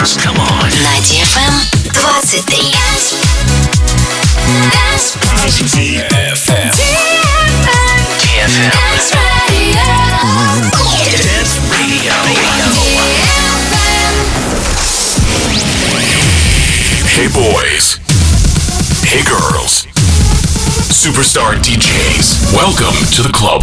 dance. Come on. На DFM 23. DFM. DFM. Dance Radio. Hey boys. Hey girls. Superstar DJs. Welcome to the club.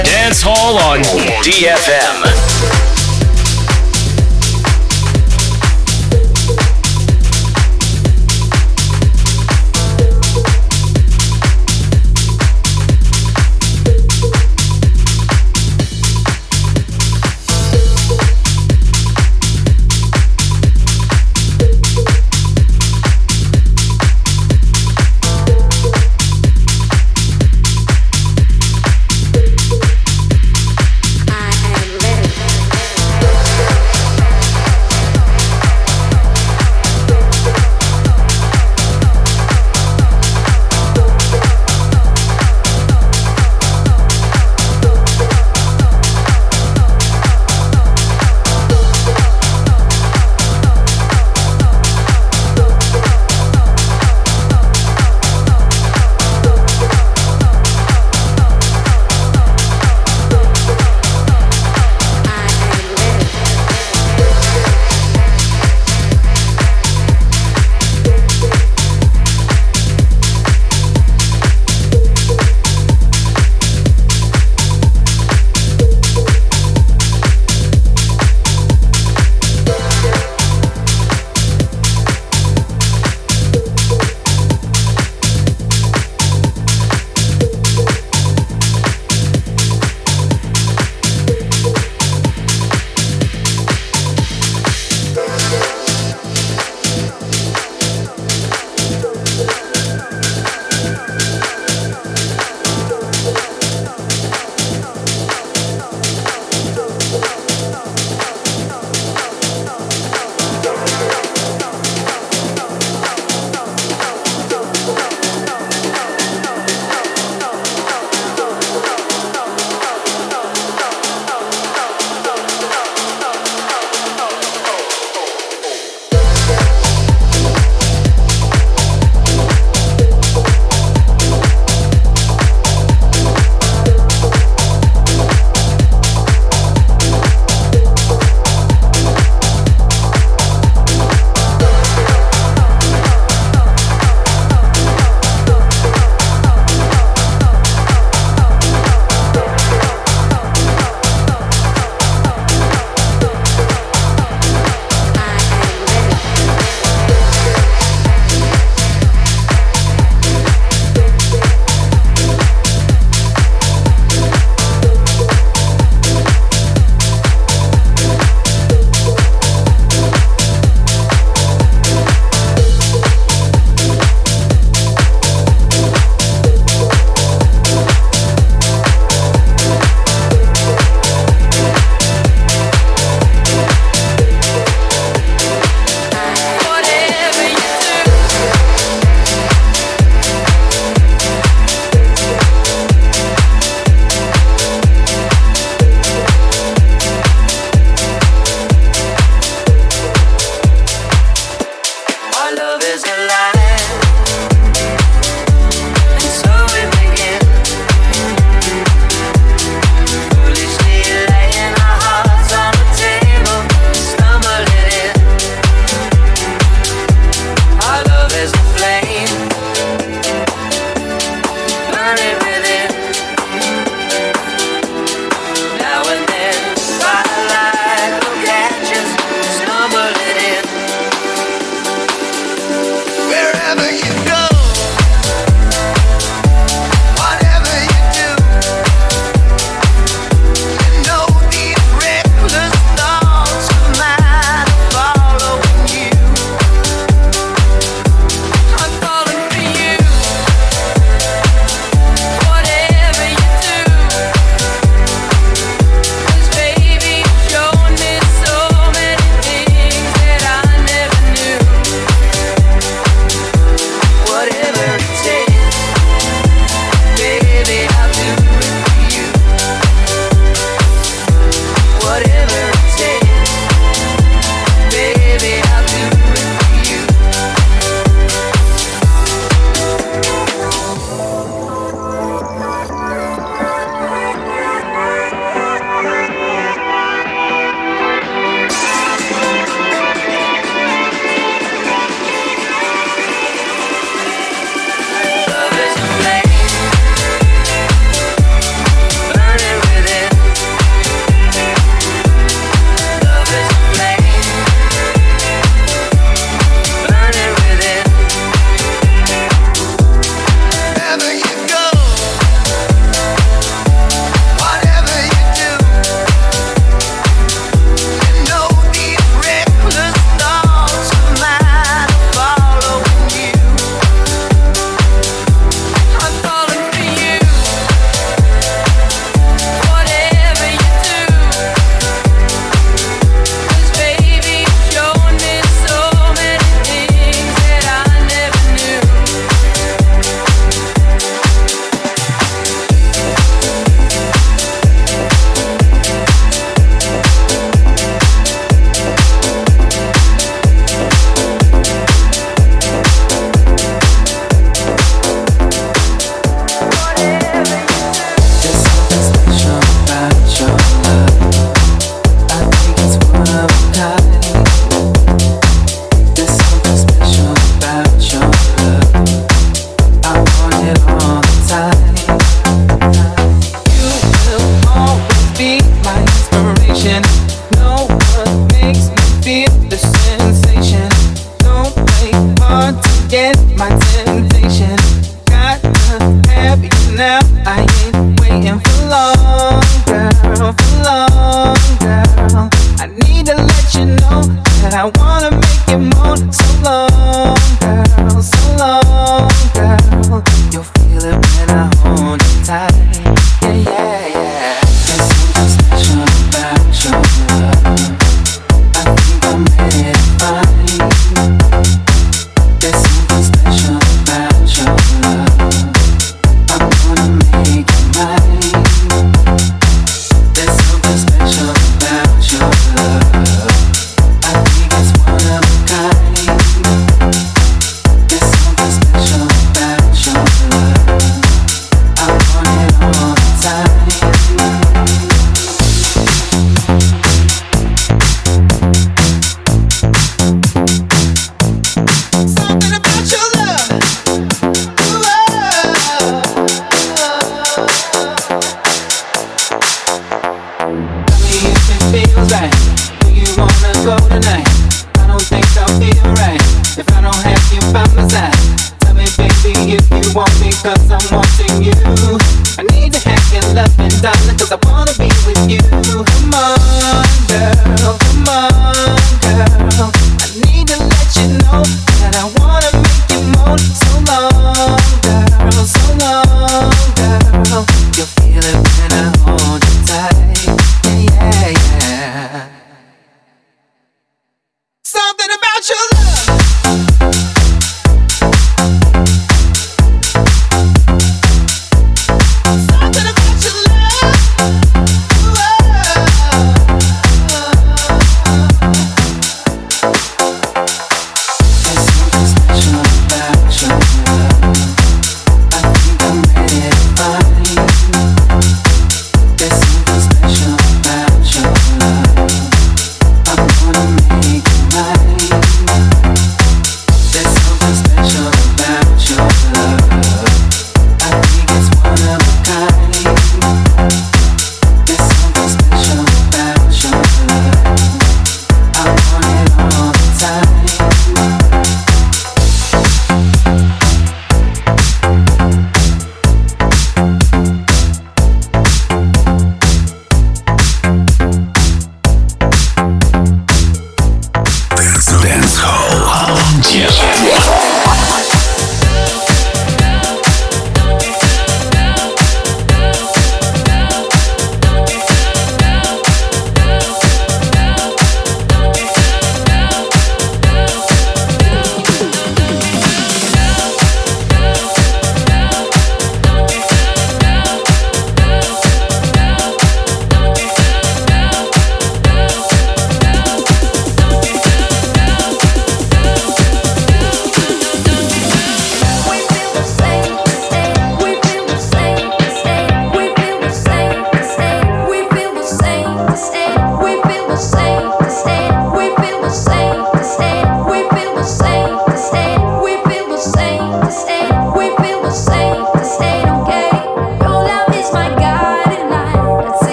Dance Hall on DFM.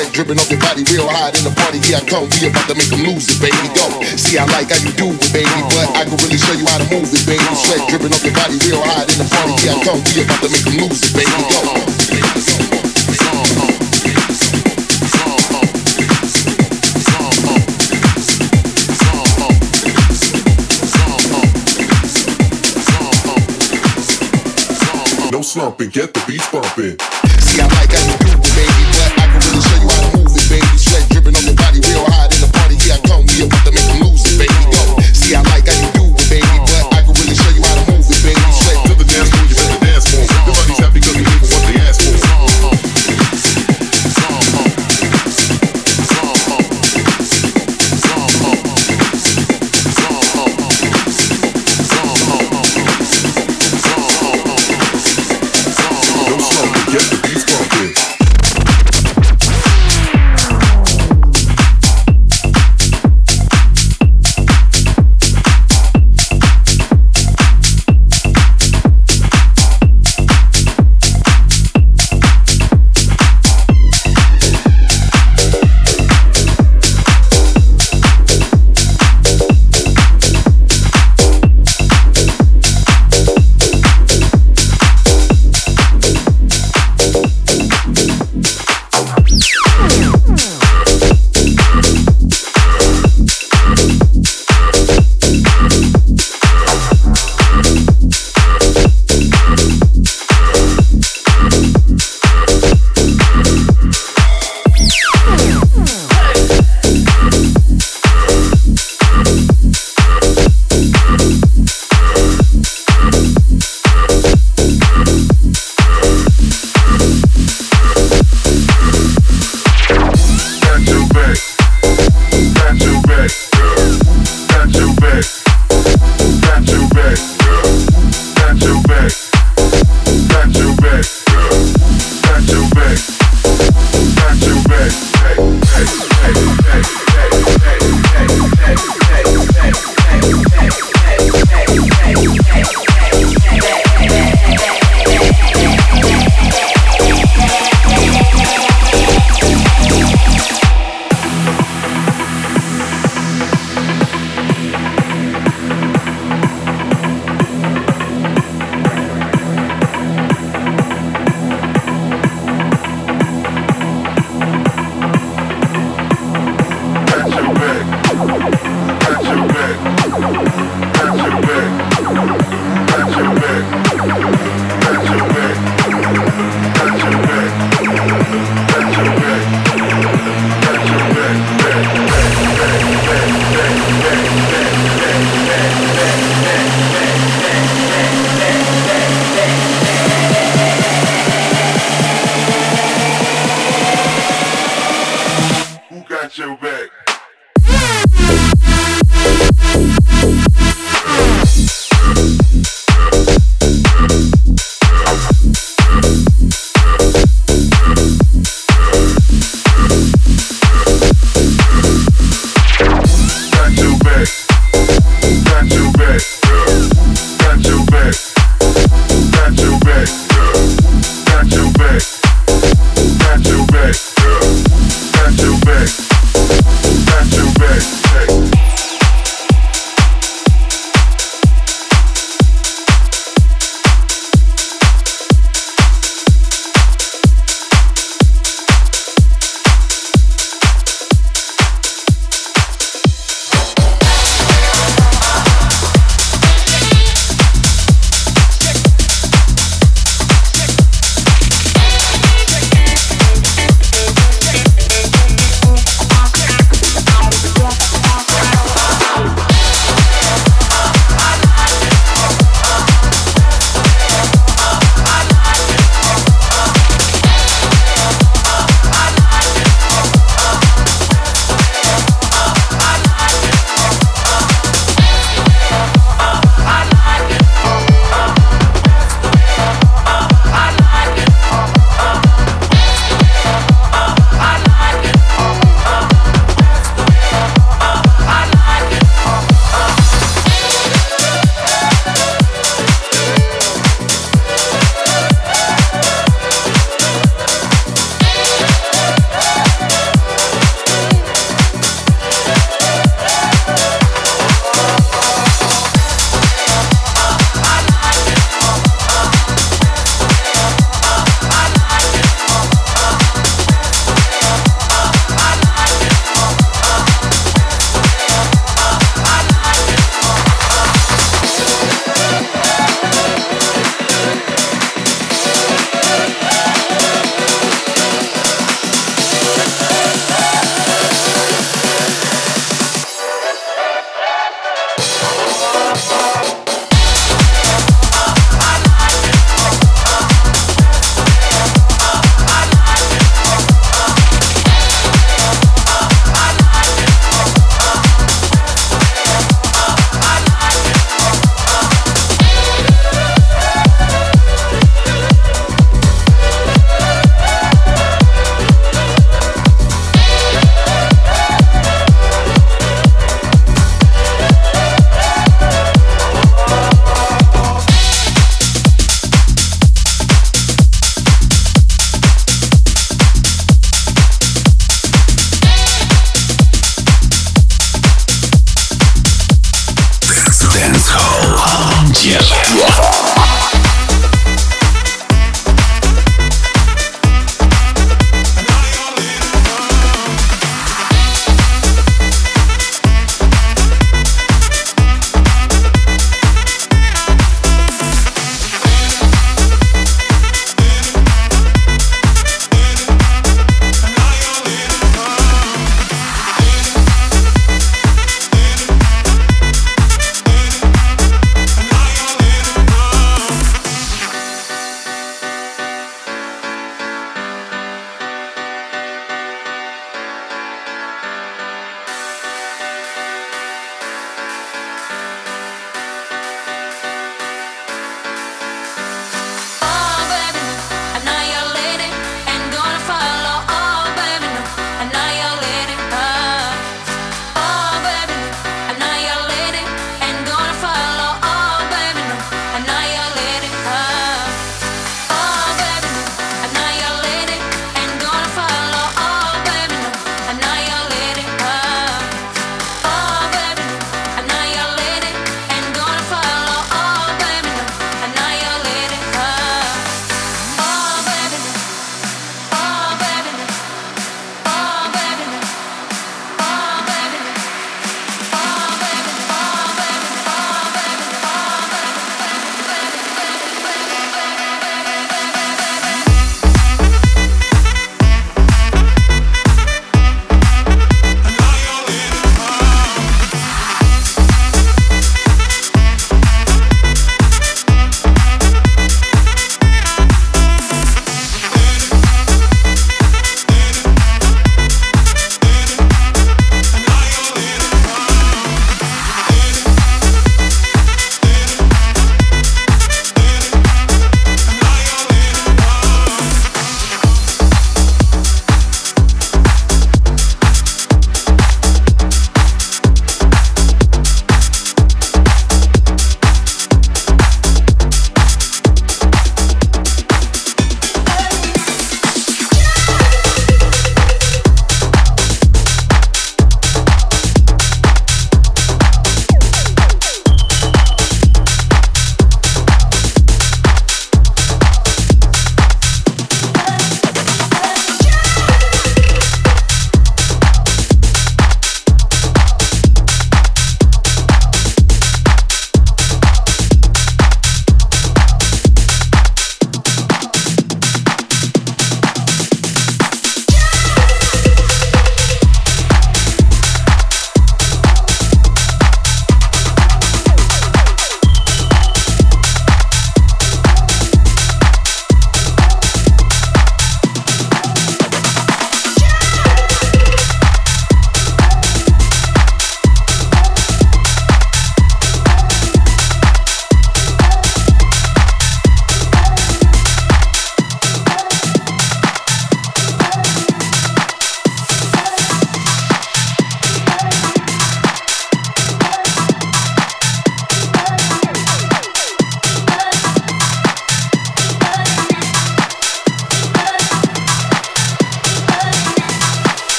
sweat dripping off your body real hot in the party. Here I come, we about to make them lose it, baby. Go. See, I like how you do it, baby, but I can really show you how to move it, baby. Sweat dripping off your body real hot in the party. Here I come, we about to make them lose it, baby. Go. No slumping, get the beats bumping. See, I like how you do it, baby. Dripping on your body real hot in the party. Here I come. We about to make them lose it, baby. Go. See, I like I